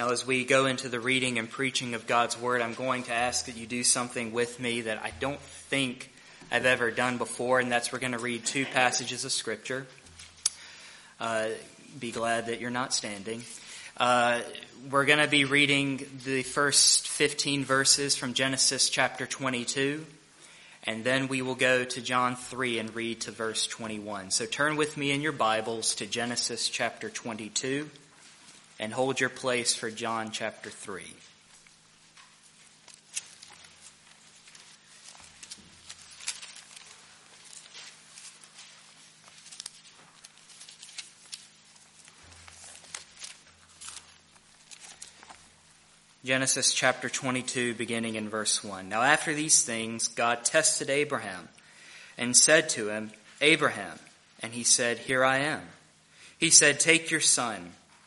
Now, as we go into the reading and preaching of God's Word, I'm going to ask that you do something with me that I don't think I've ever done before, and that's we're going to read two passages of Scripture. Uh, be glad that you're not standing. Uh, we're going to be reading the first 15 verses from Genesis chapter 22, and then we will go to John 3 and read to verse 21. So turn with me in your Bibles to Genesis chapter 22 and hold your place for John chapter 3. Genesis chapter 22, beginning in verse 1. Now, after these things, God tested Abraham and said to him, Abraham. And he said, Here I am. He said, Take your son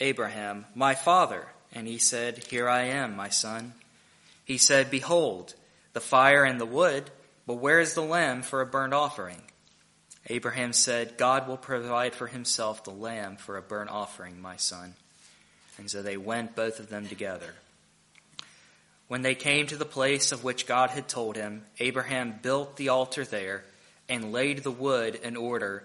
Abraham, My father. And he said, Here I am, my son. He said, Behold, the fire and the wood, but where is the lamb for a burnt offering? Abraham said, God will provide for himself the lamb for a burnt offering, my son. And so they went, both of them together. When they came to the place of which God had told him, Abraham built the altar there and laid the wood in order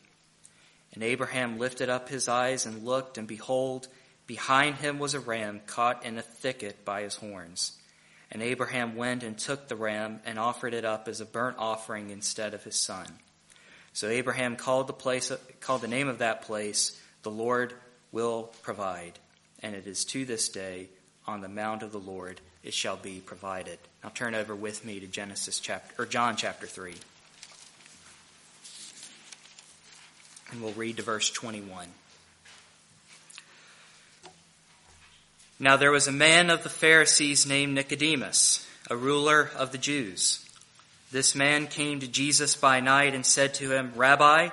And Abraham lifted up his eyes and looked, and behold, behind him was a ram caught in a thicket by his horns. And Abraham went and took the ram and offered it up as a burnt offering instead of his son. So Abraham called the place, called the name of that place, the Lord will provide. And it is to this day, on the mount of the Lord, it shall be provided. Now turn over with me to Genesis chapter, or John chapter 3. And we'll read to verse 21. Now there was a man of the Pharisees named Nicodemus, a ruler of the Jews. This man came to Jesus by night and said to him, Rabbi,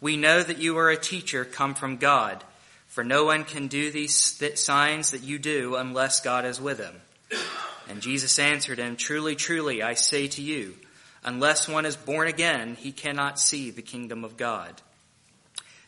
we know that you are a teacher come from God, for no one can do these signs that you do unless God is with him. And Jesus answered him, Truly, truly, I say to you, unless one is born again, he cannot see the kingdom of God.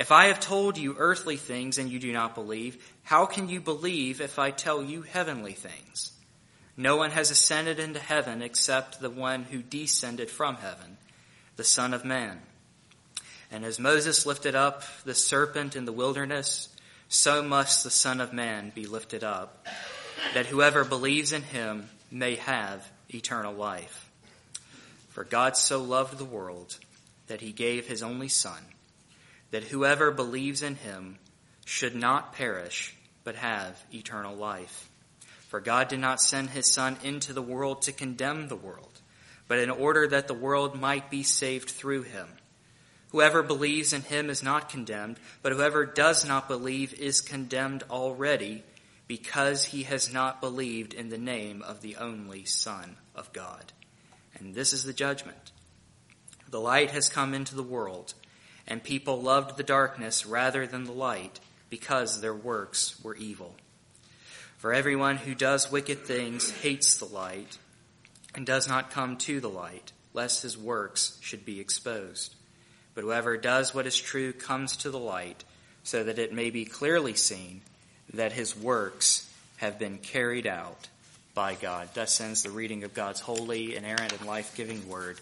If I have told you earthly things and you do not believe, how can you believe if I tell you heavenly things? No one has ascended into heaven except the one who descended from heaven, the Son of Man. And as Moses lifted up the serpent in the wilderness, so must the Son of Man be lifted up, that whoever believes in him may have eternal life. For God so loved the world that he gave his only Son, that whoever believes in him should not perish, but have eternal life. For God did not send his Son into the world to condemn the world, but in order that the world might be saved through him. Whoever believes in him is not condemned, but whoever does not believe is condemned already because he has not believed in the name of the only Son of God. And this is the judgment. The light has come into the world, and people loved the darkness rather than the light because their works were evil. For everyone who does wicked things hates the light and does not come to the light, lest his works should be exposed. But whoever does what is true comes to the light, so that it may be clearly seen that his works have been carried out by God. Thus ends the reading of God's holy, inerrant, and life giving word,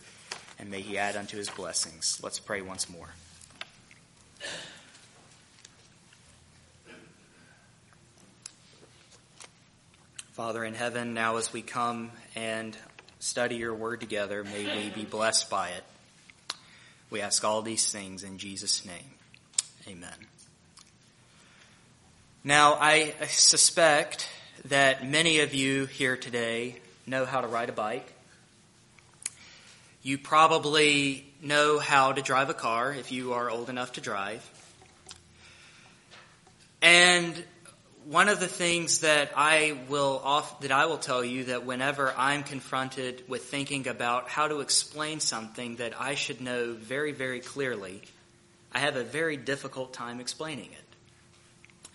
and may he add unto his blessings. Let's pray once more. Father in heaven, now as we come and study your word together, may we be blessed by it. We ask all these things in Jesus' name. Amen. Now, I suspect that many of you here today know how to ride a bike. You probably know how to drive a car if you are old enough to drive. And one of the things that I will off, that I will tell you that whenever I'm confronted with thinking about how to explain something that I should know very, very clearly, I have a very difficult time explaining it.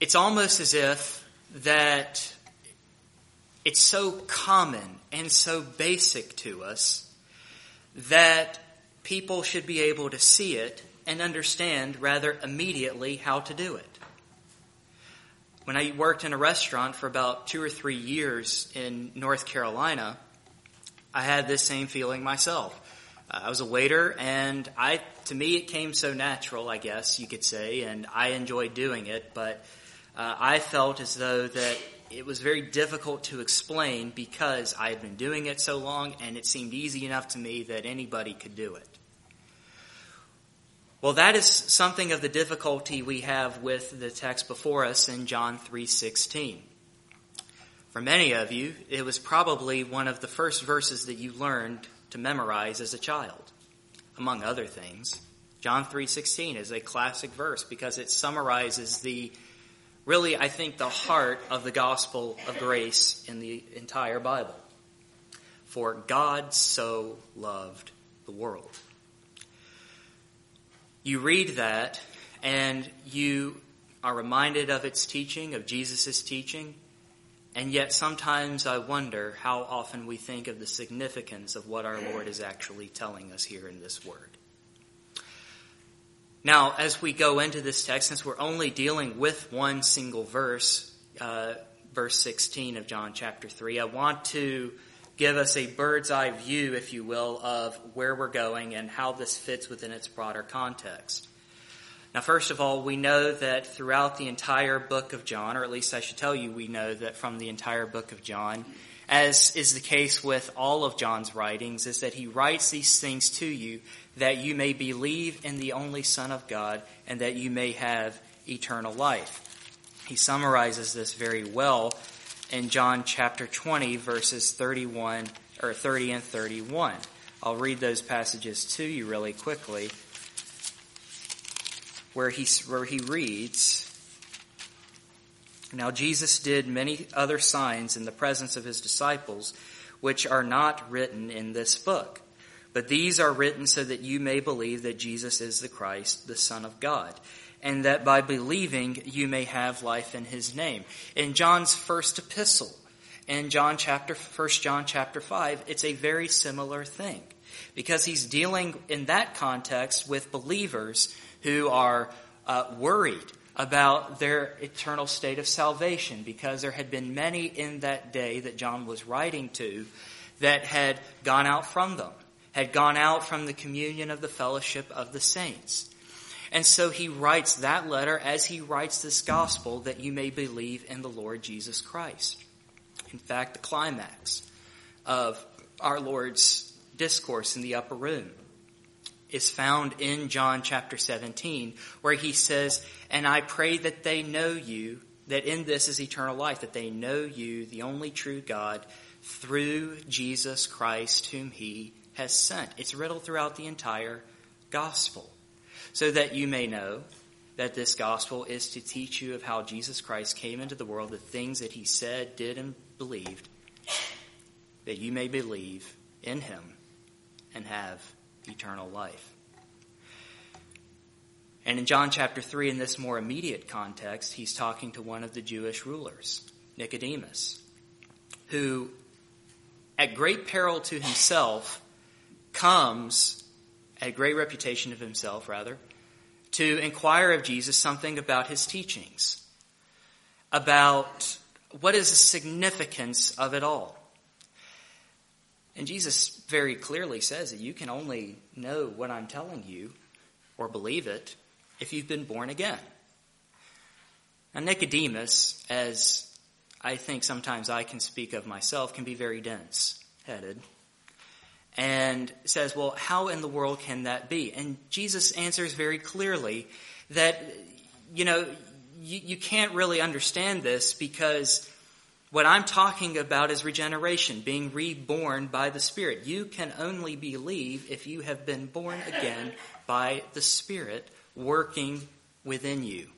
It's almost as if that it's so common and so basic to us that people should be able to see it and understand rather immediately how to do it. When I worked in a restaurant for about two or three years in North Carolina, I had this same feeling myself. I was a waiter and I, to me it came so natural, I guess you could say, and I enjoyed doing it, but uh, I felt as though that it was very difficult to explain because I had been doing it so long and it seemed easy enough to me that anybody could do it. Well, that is something of the difficulty we have with the text before us in John 3:16. For many of you, it was probably one of the first verses that you learned to memorize as a child. Among other things, John 3:16 is a classic verse because it summarizes the really I think the heart of the gospel of grace in the entire Bible. For God so loved the world you read that and you are reminded of its teaching, of Jesus' teaching, and yet sometimes I wonder how often we think of the significance of what our Lord is actually telling us here in this word. Now, as we go into this text, since we're only dealing with one single verse, uh, verse 16 of John chapter 3, I want to give us a bird's eye view, if you will, of where we're going and how this fits within its broader context. Now, first of all, we know that throughout the entire book of John, or at least I should tell you, we know that from the entire book of John, as is the case with all of John's writings, is that he writes these things to you that you may believe in the only Son of God and that you may have eternal life. He summarizes this very well in John chapter 20, verses 31 or 30 and 31. I'll read those passages to you really quickly, where he, where he reads, Now Jesus did many other signs in the presence of his disciples, which are not written in this book. But these are written so that you may believe that Jesus is the Christ, the Son of God and that by believing you may have life in his name. In John's first epistle, in John chapter, 1 John chapter 5, it's a very similar thing. Because he's dealing in that context with believers who are uh, worried about their eternal state of salvation because there had been many in that day that John was writing to that had gone out from them had gone out from the communion of the fellowship of the saints. And so he writes that letter as he writes this gospel that you may believe in the Lord Jesus Christ. In fact, the climax of our Lord's discourse in the upper room is found in John chapter 17, where he says, And I pray that they know you, that in this is eternal life, that they know you, the only true God, through Jesus Christ, whom he has sent. It's riddled throughout the entire gospel so that you may know that this gospel is to teach you of how Jesus Christ came into the world, the things that he said, did, and believed, that you may believe in him and have eternal life. And in John chapter 3, in this more immediate context, he's talking to one of the Jewish rulers, Nicodemus, who, at great peril to himself, comes had great reputation of himself, rather, to inquire of Jesus something about his teachings, about what is the significance of it all. And Jesus very clearly says that you can only know what I'm telling you or believe it if you've been born again. Now, Nicodemus, as I think sometimes I can speak of myself, can be very dense headed and says, Well, how in the world can that be? And Jesus answers very clearly that, you know, you, you can't really understand this because what I'm talking about is regeneration, being reborn by the Spirit. You can only believe if you have been born again by the Spirit working within you.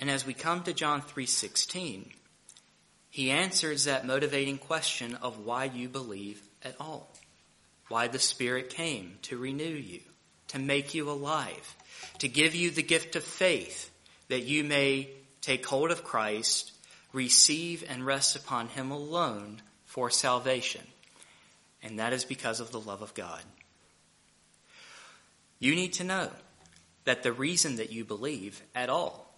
And as we come to John 3:16, he answers that motivating question of why you believe at all. Why the Spirit came to renew you, to make you alive, to give you the gift of faith that you may take hold of Christ, receive and rest upon Him alone for salvation. And that is because of the love of God. You need to know that the reason that you believe at all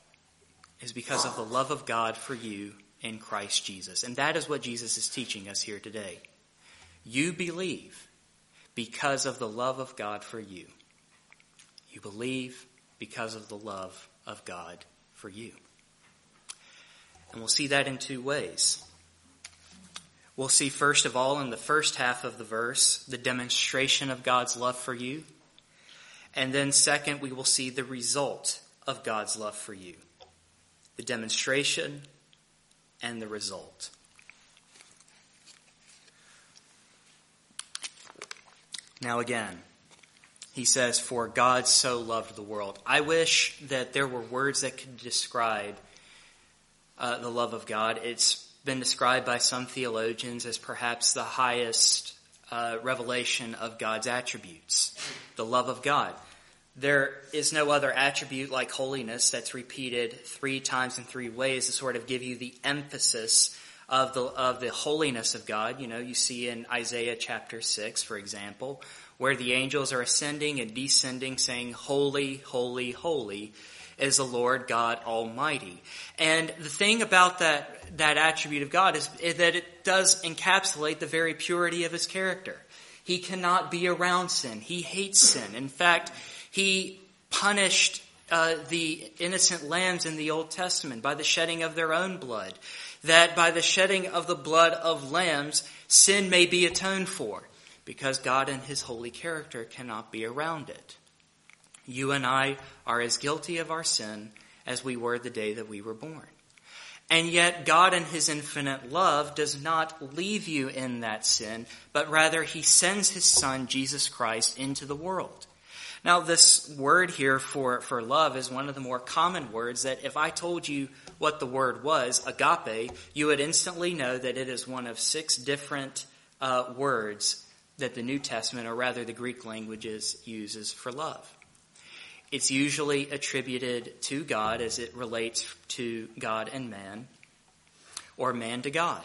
is because of the love of God for you in Christ Jesus. And that is what Jesus is teaching us here today. You believe because of the love of God for you. You believe because of the love of God for you. And we'll see that in two ways. We'll see, first of all, in the first half of the verse, the demonstration of God's love for you. And then, second, we will see the result of God's love for you. The demonstration and the result. Now, again, he says, For God so loved the world. I wish that there were words that could describe uh, the love of God. It's been described by some theologians as perhaps the highest uh, revelation of God's attributes, the love of God. There is no other attribute like holiness that's repeated three times in three ways to sort of give you the emphasis of the, of the holiness of God. You know, you see in Isaiah chapter 6, for example, where the angels are ascending and descending saying, Holy, holy, holy is the Lord God Almighty. And the thing about that, that attribute of God is, is that it does encapsulate the very purity of his character. He cannot be around sin. He hates sin. In fact, he punished uh, the innocent lambs in the Old Testament by the shedding of their own blood. That by the shedding of the blood of lambs, sin may be atoned for, because God and His holy character cannot be around it. You and I are as guilty of our sin as we were the day that we were born. And yet God in His infinite love does not leave you in that sin, but rather He sends His Son, Jesus Christ, into the world. Now, this word here for, for love is one of the more common words that if I told you what the word was, agape, you would instantly know that it is one of six different uh, words that the New Testament, or rather the Greek languages, uses for love. It's usually attributed to God as it relates to God and man, or man to God.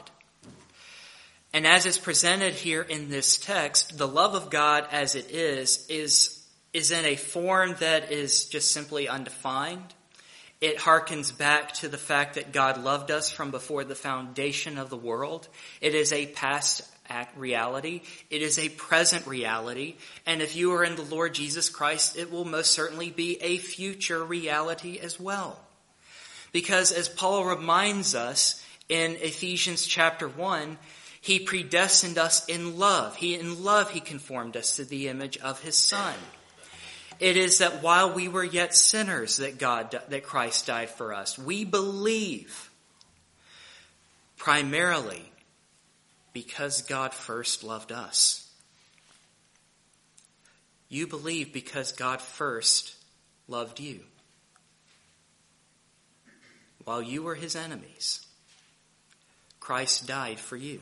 And as is presented here in this text, the love of God as it is, is is in a form that is just simply undefined. It harkens back to the fact that God loved us from before the foundation of the world. It is a past reality. It is a present reality. And if you are in the Lord Jesus Christ, it will most certainly be a future reality as well. Because as Paul reminds us in Ephesians chapter 1, he predestined us in love. He, in love, he conformed us to the image of his son. It is that while we were yet sinners that God, that Christ died for us. We believe primarily because God first loved us. You believe because God first loved you. While you were his enemies, Christ died for you.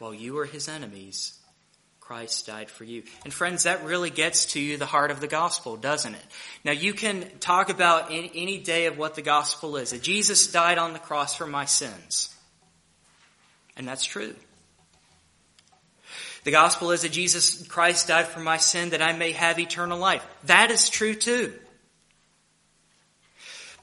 While you were his enemies, Christ died for you. And friends, that really gets to the heart of the gospel, doesn't it? Now you can talk about any, day of what the gospel is. That Jesus died on the cross for my sins. And that's true. The gospel is that Jesus Christ died for my sin that I may have eternal life. That is true too.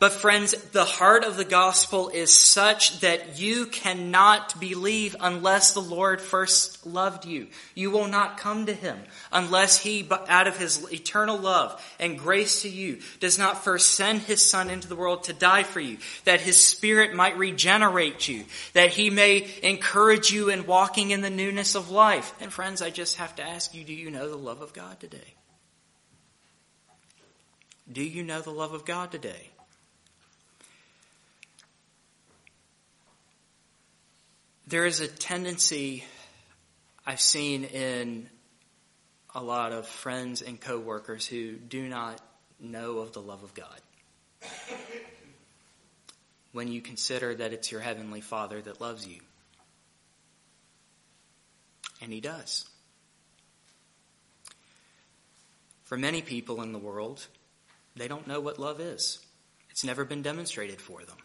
But friends, the heart of the gospel is such that you cannot believe unless the Lord first loved you. You will not come to him unless he, out of his eternal love and grace to you, does not first send his son into the world to die for you, that his spirit might regenerate you, that he may encourage you in walking in the newness of life. And friends, I just have to ask you, do you know the love of God today? Do you know the love of God today? There is a tendency I've seen in a lot of friends and coworkers who do not know of the love of God. When you consider that it's your heavenly Father that loves you. And He does. For many people in the world, they don't know what love is. It's never been demonstrated for them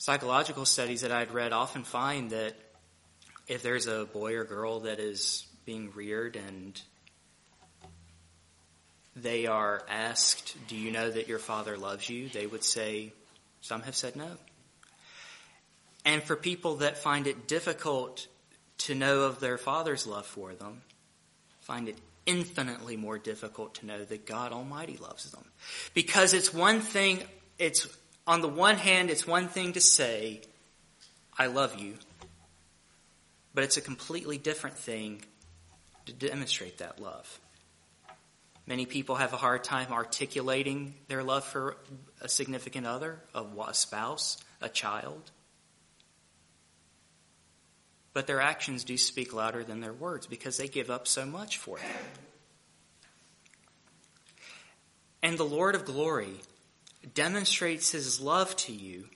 psychological studies that I'd read often find that if there's a boy or girl that is being reared and they are asked, Do you know that your father loves you? they would say, Some have said no. And for people that find it difficult to know of their father's love for them, find it infinitely more difficult to know that God Almighty loves them. Because it's one thing, it's on the one hand, it's one thing to say, I love you, but it's a completely different thing to demonstrate that love. Many people have a hard time articulating their love for a significant other, a spouse, a child. But their actions do speak louder than their words because they give up so much for them. And the Lord of glory demonstrates his love to you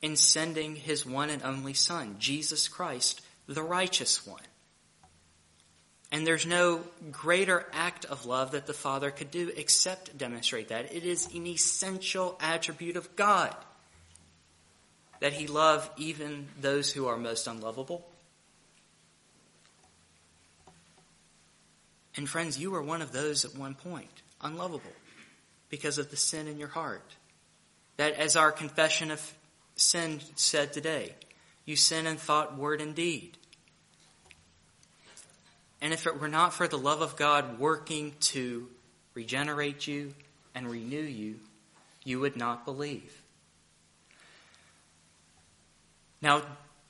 in sending his one and only Son, Jesus Christ, the righteous one. And there's no greater act of love that the Father could do except demonstrate that. It is an essential attribute of God that He love even those who are most unlovable. And friends, you were one of those at one point, unlovable, because of the sin in your heart. That as our confession of sin said today, you sin in thought, word, and deed. And if it were not for the love of God working to regenerate you and renew you, you would not believe. Now,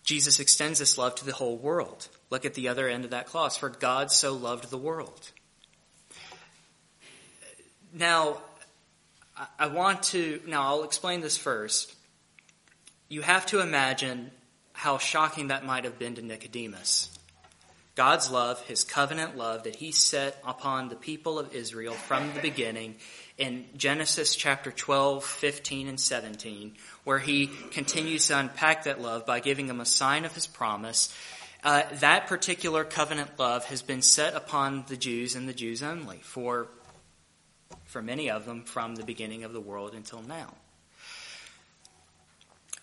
Jesus extends this love to the whole world. Look at the other end of that clause. For God so loved the world. Now, I want to, now I'll explain this first. You have to imagine how shocking that might have been to Nicodemus. God's love, his covenant love that he set upon the people of Israel from the beginning in Genesis chapter 12, 15, and 17, where he continues to unpack that love by giving them a sign of his promise. Uh, that particular covenant love has been set upon the Jews and the Jews only for for many of them from the beginning of the world until now.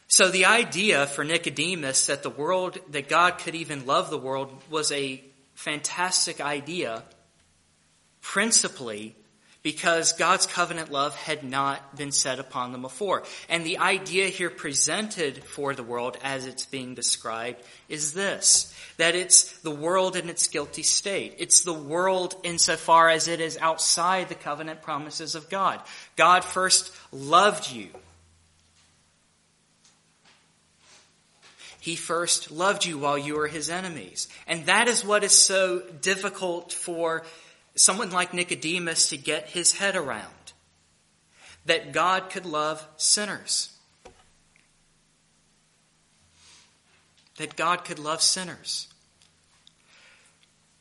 So the idea for Nicodemus that the world, that God could even love the world was a fantastic idea, principally because God's covenant love had not been set upon them before. And the idea here presented for the world as it's being described is this, that it's the world in its guilty state. It's the world insofar as it is outside the covenant promises of God. God first loved you. He first loved you while you were his enemies. And that is what is so difficult for someone like Nicodemus to get his head around. That God could love sinners. That God could love sinners.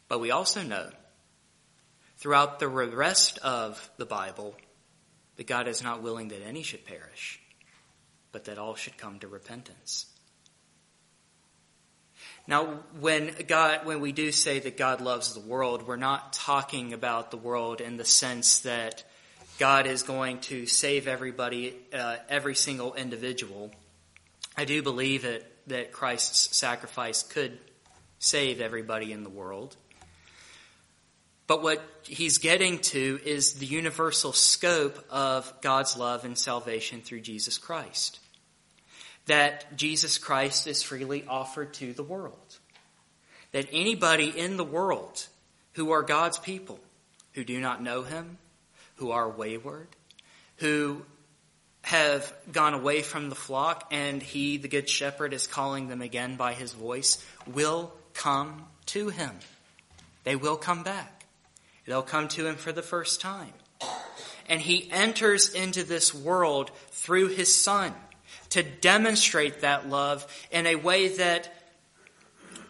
But we also know throughout the rest of the Bible that God is not willing that any should perish, but that all should come to repentance. Now, when God, when we do say that God loves the world, we're not talking about the world in the sense that God is going to save everybody, uh, every single individual. I do believe that, that Christ's sacrifice could save everybody in the world. But what he's getting to is the universal scope of God's love and salvation through Jesus Christ that Jesus Christ is freely offered to the world. That anybody in the world who are God's people, who do not know Him, who are wayward, who have gone away from the flock, and He, the Good Shepherd, is calling them again by His voice, will come to Him. They will come back. They'll come to Him for the first time. And He enters into this world through His Son to demonstrate that love in a way that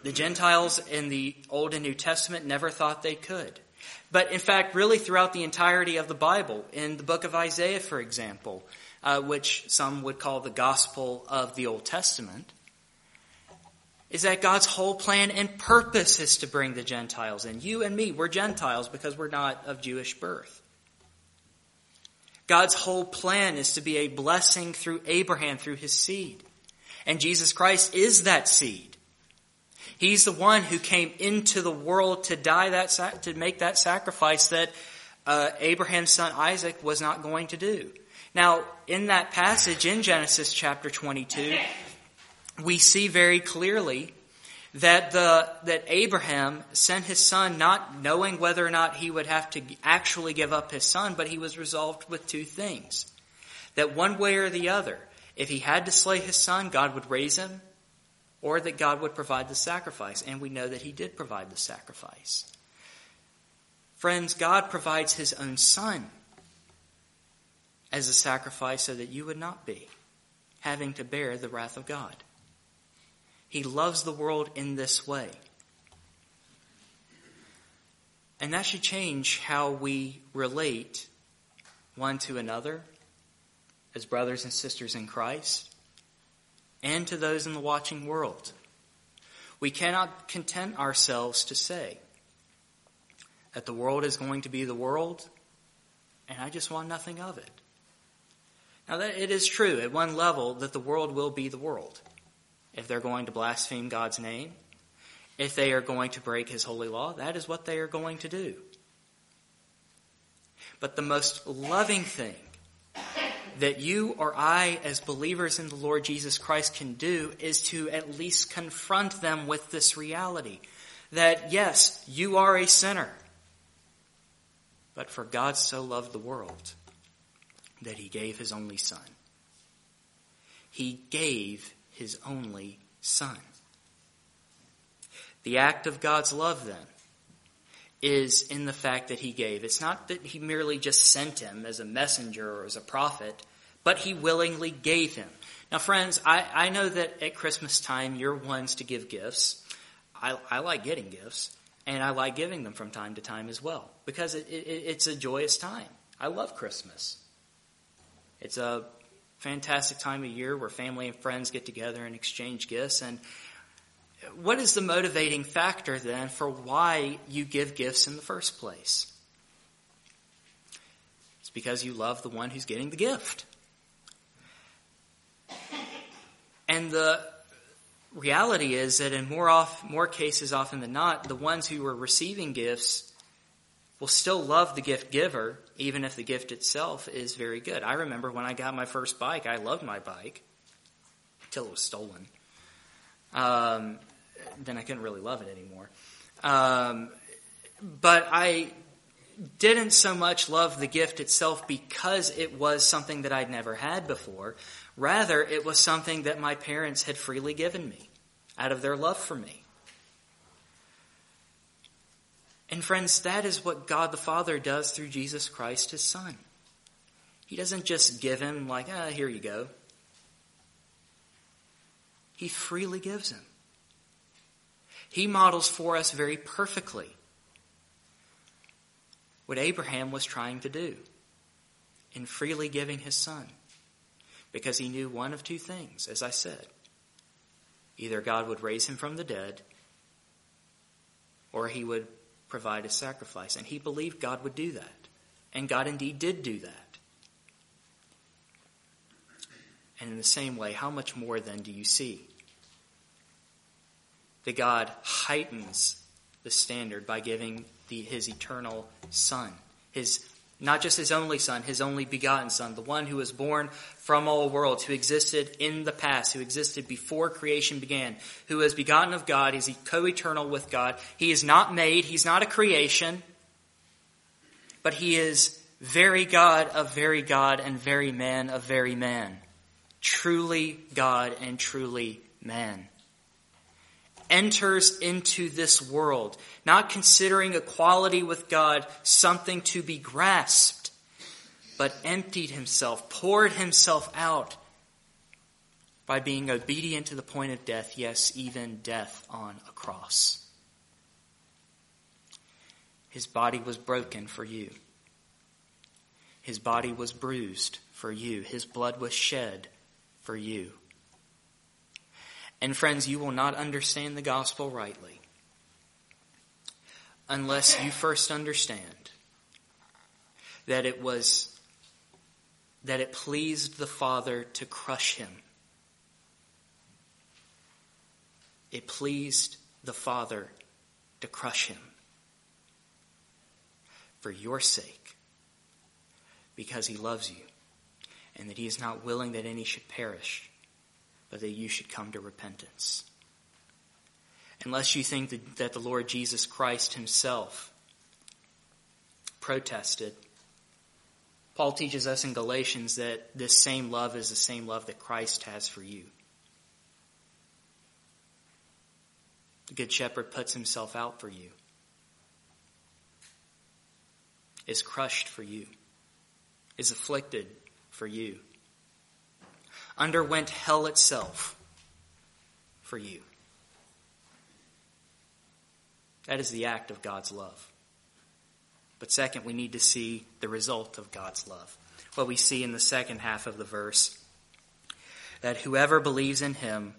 the Gentiles in the Old and New Testament never thought they could. But in fact, really throughout the entirety of the Bible, in the book of Isaiah, for example, uh, which some would call the gospel of the Old Testament, is that God's whole plan and purpose is to bring the Gentiles in. You and me, we're Gentiles because we're not of Jewish birth. God's whole plan is to be a blessing through Abraham, through his seed. And Jesus Christ is that seed. He's the one who came into the world to die that, to make that sacrifice that uh, Abraham's son Isaac was not going to do. Now, in that passage in Genesis chapter 22, we see very clearly that the that Abraham sent his son not knowing whether or not he would have to actually give up his son, but he was resolved with two things. That one way or the other, if he had to slay his son, God would raise him, or that God would provide the sacrifice. And we know that he did provide the sacrifice. Friends, God provides his own son as a sacrifice so that you would not be having to bear the wrath of God. He loves the world in this way. And that should change how we relate one to another as brothers and sisters in Christ and to those in the watching world. We cannot content ourselves to say that the world is going to be the world and I just want nothing of it. Now that it is true at one level that the world will be the world if they're going to blaspheme God's name, if they are going to break his holy law, that is what they are going to do. But the most loving thing that you or I, as believers in the Lord Jesus Christ, can do is to at least confront them with this reality that yes, you are a sinner, but for God so loved the world that he gave his only Son. He gave his only Son. The act of God's love, then, is in the fact that he gave. It's not that he merely just sent him as a messenger or as a prophet, but he willingly gave him. Now, friends, I, I know that at Christmas time you're ones to give gifts. I, I like getting gifts, and I like giving them from time to time as well, because it, it, it's a joyous time. I love Christmas. It's a fantastic time of year where family and friends get together and exchange gifts. And what is the motivating factor then for why you give gifts in the first place? It's because you love the one who's getting the gift. And the reality is that in more off, more cases often than not, the ones who are receiving gifts will still love the gift giver, even if the gift itself is very good. I remember when I got my first bike, I loved my bike until it was stolen. Um, then I couldn't really love it anymore. Um, but I didn't so much love the gift itself because it was something that I'd never had before. Rather, it was something that my parents had freely given me out of their love for me. And friends, that is what God the Father does through Jesus Christ, his Son. He doesn't just give him, like, ah, here you go. He freely gives him. He models for us very perfectly what Abraham was trying to do in freely giving his son. Because he knew one of two things, as I said. Either God would raise him from the dead, or he would provide a sacrifice. And he believed God would do that. And God indeed did do that. And in the same way, how much more then do you see? That God heightens the standard by giving the, his eternal Son, his not just his only Son, his only begotten Son, the one who was born from all worlds, who existed in the past, who existed before creation began, who is begotten of God, is co-eternal with God. He is not made, he's not a creation, but he is very God of very God and very man of very man. Truly God and truly man enters into this world, not considering equality with God something to be grasped, but emptied himself, poured himself out by being obedient to the point of death, yes, even death on a cross. His body was broken for you. His body was bruised for you. His blood was shed for you. And friends, you will not understand the gospel rightly unless you first understand that it was that it pleased the Father to crush him. It pleased the Father to crush him for your sake because he loves you and that he is not willing that any should perish but that you should come to repentance. Unless you think that, that the Lord Jesus Christ himself protested, Paul teaches us in Galatians that this same love is the same love that Christ has for you. The Good Shepherd puts himself out for you, is crushed for you, is afflicted for you underwent hell itself for you. That is the act of God's love. But second, we need to see the result of God's love. What we see in the second half of the verse that whoever believes in him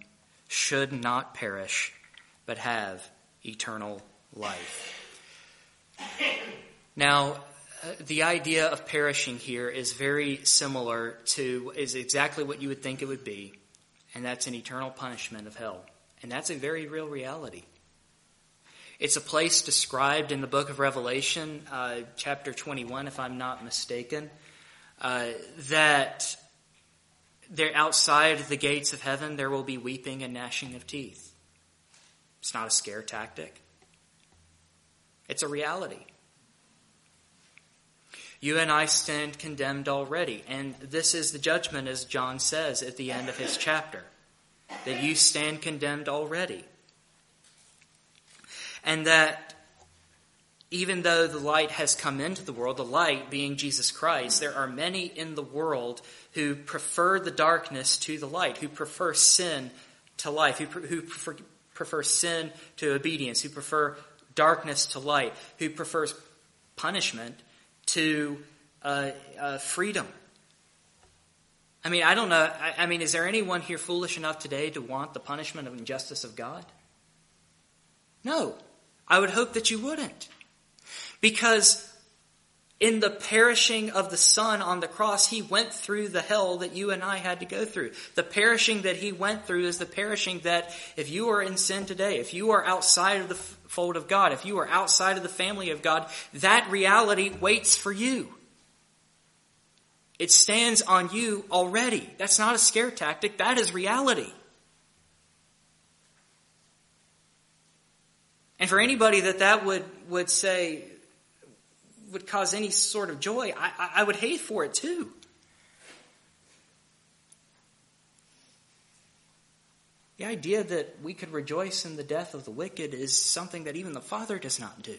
should not perish, but have eternal life. Now, the idea of perishing here is very similar to, is exactly what you would think it would be, and that's an eternal punishment of hell. And that's a very real reality. It's a place described in the book of Revelation, uh, chapter 21, if I'm not mistaken, uh, that there outside the gates of heaven there will be weeping and gnashing of teeth. It's not a scare tactic. It's a reality. You and I stand condemned already. And this is the judgment, as John says at the end of his chapter, that you stand condemned already. And that even though the light has come into the world, the light being Jesus Christ, there are many in the world who prefer the darkness to the light, who prefer sin to life, who, who prefer, prefer sin to obedience, who prefer darkness to light, who prefers punishment to uh, uh, freedom. I mean, I don't know. I, I mean, is there anyone here foolish enough today to want the punishment of injustice of God? No. I would hope that you wouldn't. Because In the perishing of the Son on the cross, He went through the hell that you and I had to go through. The perishing that He went through is the perishing that if you are in sin today, if you are outside of the fold of God, if you are outside of the family of God, that reality waits for you. It stands on you already. That's not a scare tactic, that is reality. And for anybody that that would, would say, would cause any sort of joy, I, I would hate for it too. The idea that we could rejoice in the death of the wicked is something that even the Father does not do.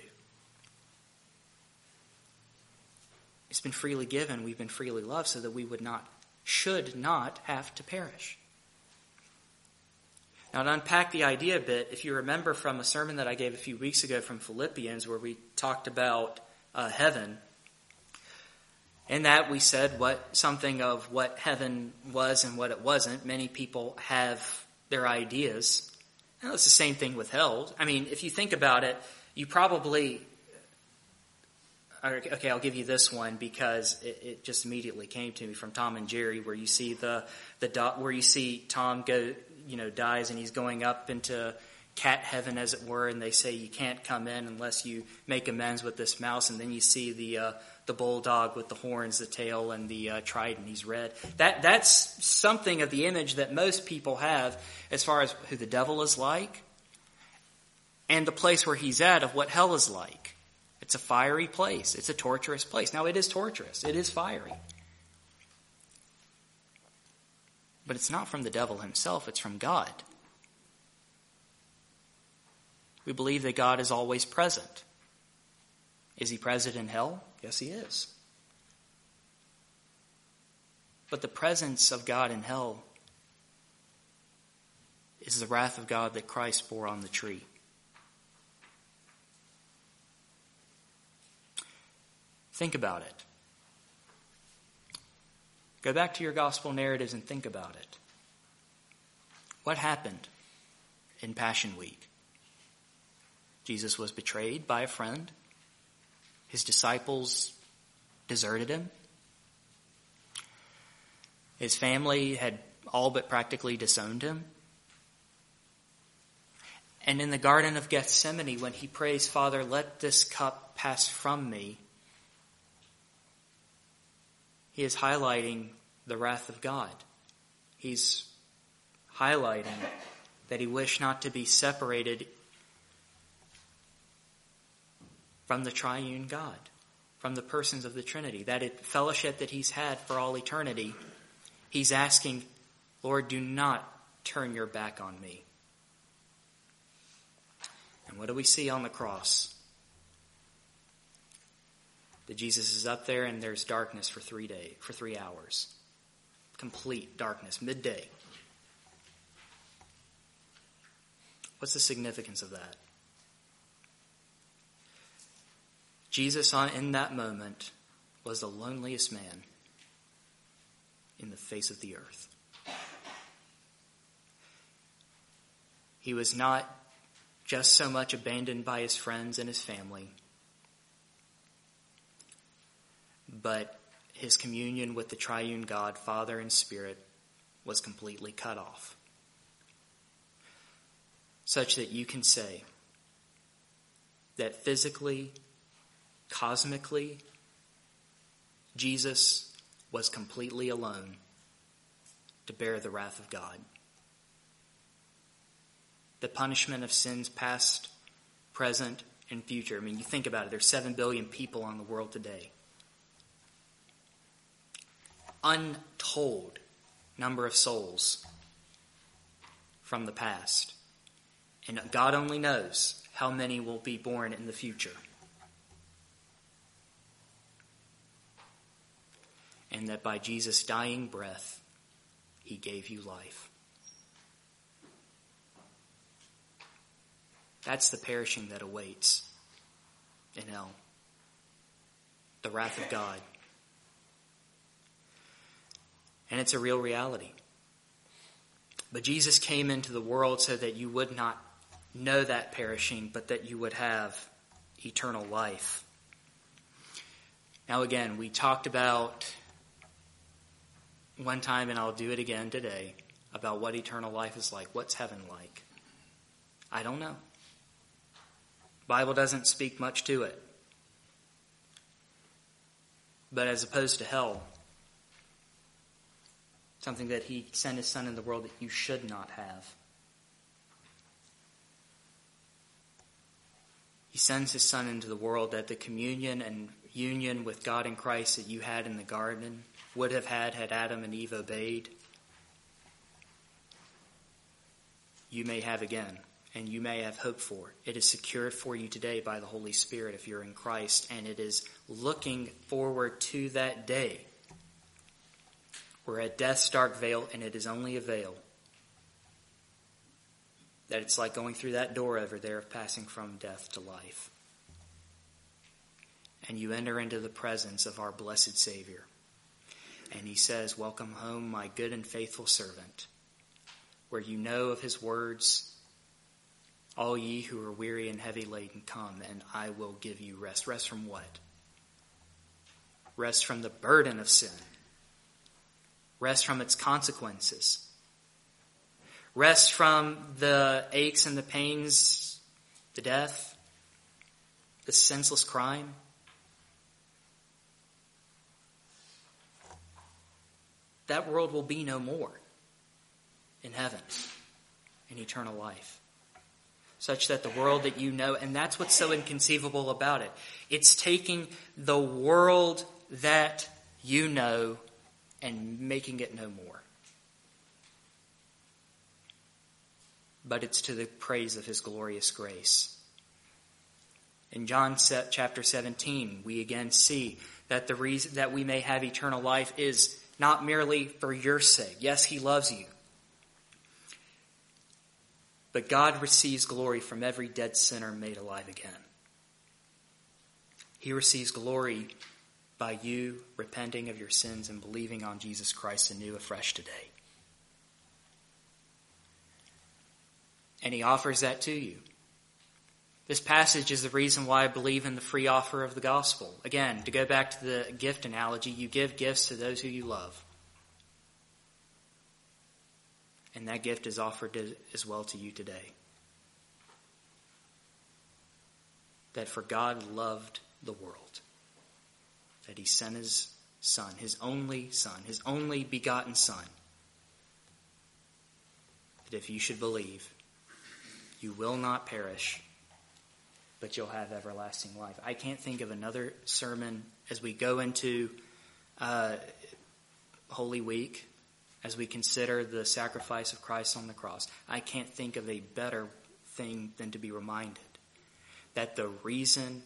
It's been freely given, we've been freely loved, so that we would not, should not have to perish. Now, to unpack the idea a bit, if you remember from a sermon that I gave a few weeks ago from Philippians, where we talked about uh, heaven, in that we said what something of what heaven was and what it wasn't. Many people have their ideas. It's the same thing with hell. I mean, if you think about it, you probably okay, I'll give you this one because it, it, just immediately came to me from Tom and Jerry, where you see the the dot, where you see Tom go you know, dies and he's going up into cat heaven, as it were, and they say you can't come in unless you make amends with this mouse. And then you see the uh, the bulldog with the horns, the tail, and the uh, trident. He's red. That that's something of the image that most people have as far as who the devil is like, and the place where he's at of what hell is like. It's a fiery place. It's a torturous place. Now it is torturous. It is fiery. But it's not from the devil himself, it's from God. We believe that God is always present. Is he present in hell? Yes, he is. But the presence of God in hell is the wrath of God that Christ bore on the tree. Think about it. Go back to your gospel narratives and think about it. What happened in Passion Week? Jesus was betrayed by a friend. His disciples deserted him. His family had all but practically disowned him. And in the Garden of Gethsemane, when he prays, Father, let this cup pass from me, he is highlighting the wrath of God. He's highlighting that he wished not to be separated from the triune God, from the persons of the Trinity, that fellowship that he's had for all eternity. He's asking, Lord, do not turn your back on me. And what do we see on the cross? that Jesus is up there and there's darkness for three days, for three hours. Complete darkness, midday. What's the significance of that? Jesus, in that moment, was the loneliest man in the face of the earth. He was not just so much abandoned by his friends and his family, but his communion with the triune God, Father and Spirit, was completely cut off. Such that you can say that physically, cosmically, Jesus was completely alone to bear the wrath of God. The punishment of sins past, present, and future. I mean, you think about it, there's 7 billion people on the world today untold number of souls from the past. And God only knows how many will be born in the future. And that by Jesus' dying breath, he gave you life. That's the perishing that awaits in hell. The wrath of God and it's a real reality. But Jesus came into the world so that you would not know that perishing, but that you would have eternal life. Now, again, we talked about one time, and I'll do it again today, about what eternal life is like. What's heaven like? I don't know. Bible doesn't speak much to it. But as opposed to hell, something that he sent his son in the world that you should not have. He sends his son into the world that the communion and union with God in Christ that you had in the garden would have had had Adam and Eve obeyed. You may have again, and you may have hope for. It is secured for you today by the Holy Spirit if you're in Christ, and it is looking forward to that day. We're at death's dark veil, and it is only a veil that it's like going through that door over there of passing from death to life. And you enter into the presence of our blessed Savior. And he says, Welcome home, my good and faithful servant, where you know of his words, all ye who are weary and heavy laden, come, and I will give you rest. Rest from what? Rest from the burden of sin. Rest from its consequences rest from the aches and the pains, the death, the senseless crime. That world will be no more in heaven, in eternal life. Such that the world that you know, and that's what's so inconceivable about it. It's taking the world that you know and making it no more. but it's to the praise of his glorious grace. In John chapter 17, we again see that the reason that we may have eternal life is not merely for your sake. Yes, he loves you. But God receives glory from every dead sinner made alive again. He receives glory by you repenting of your sins and believing on Jesus Christ anew afresh today. and he offers that to you. This passage is the reason why I believe in the free offer of the gospel. Again, to go back to the gift analogy, you give gifts to those who you love. And that gift is offered as well to you today. That for God loved the world, that he sent his son, his only son, his only begotten son, that if you should believe, you will not perish, but you'll have everlasting life. I can't think of another sermon as we go into uh, Holy Week, as we consider the sacrifice of Christ on the cross. I can't think of a better thing than to be reminded that the reason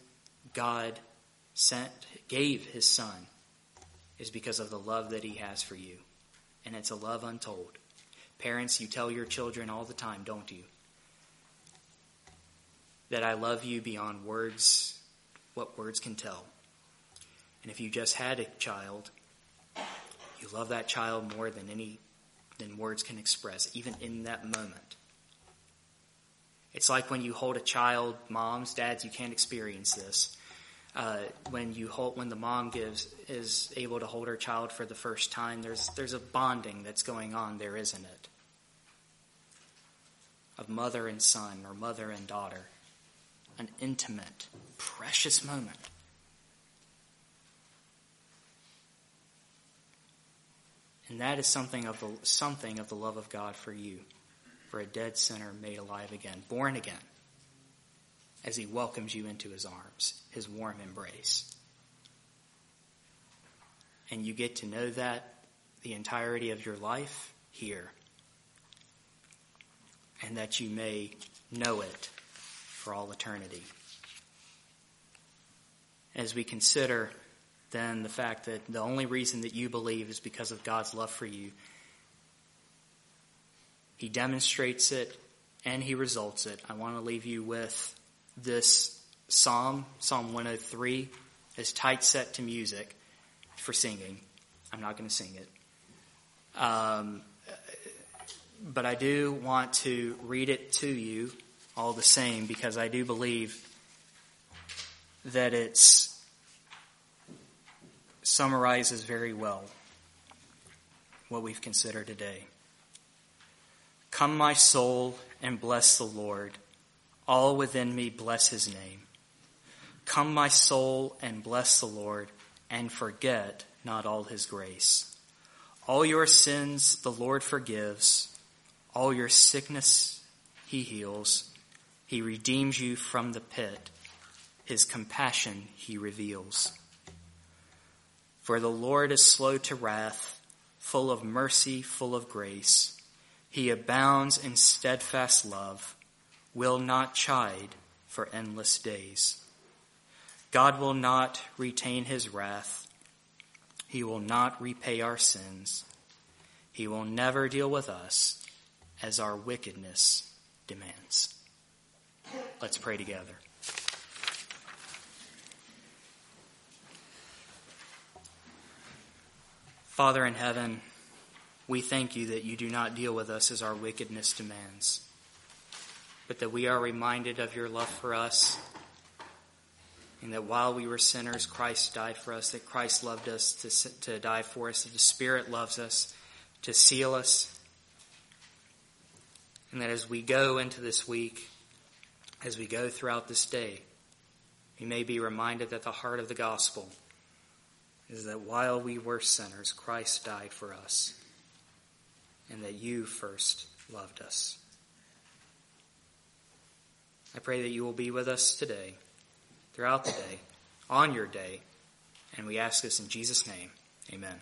God sent, gave his son is because of the love that he has for you. And it's a love untold. Parents, you tell your children all the time, don't you? That I love you beyond words, what words can tell. And if you just had a child, you love that child more than any than words can express, even in that moment. It's like when you hold a child, moms, dads, you can't experience this. Uh, when you hold, when the mom gives is able to hold her child for the first time, there's there's a bonding that's going on there, isn't it? Of mother and son, or mother and daughter an intimate, precious moment. And that is something of the, something of the love of God for you, for a dead sinner made alive again, born again, as he welcomes you into his arms, his warm embrace. And you get to know that the entirety of your life here, and that you may know it for all eternity. As we consider then the fact that the only reason that you believe is because of God's love for you, He demonstrates it and He results it. I want to leave you with this psalm, Psalm 103, is tight set to music for singing. I'm not going to sing it. Um, but I do want to read it to you all the same because I do believe that it's summarizes very well what we've considered today. Come, my soul, and bless the Lord. All within me bless his name. Come, my soul, and bless the Lord, and forget not all his grace. All your sins the Lord forgives. All your sickness he heals. He redeems you from the pit. His compassion he reveals. For the Lord is slow to wrath, full of mercy, full of grace. He abounds in steadfast love, will not chide for endless days. God will not retain his wrath. He will not repay our sins. He will never deal with us as our wickedness demands. Let's pray together. Father in heaven, we thank you that you do not deal with us as our wickedness demands, but that we are reminded of your love for us, and that while we were sinners, Christ died for us, that Christ loved us to, to die for us, that the Spirit loves us to seal us, and that as we go into this week, as we go throughout this day, we may be reminded that the heart of the gospel is that while we were sinners, Christ died for us and that you first loved us. I pray that you will be with us today, throughout the day, on your day, and we ask this in Jesus' name. Amen.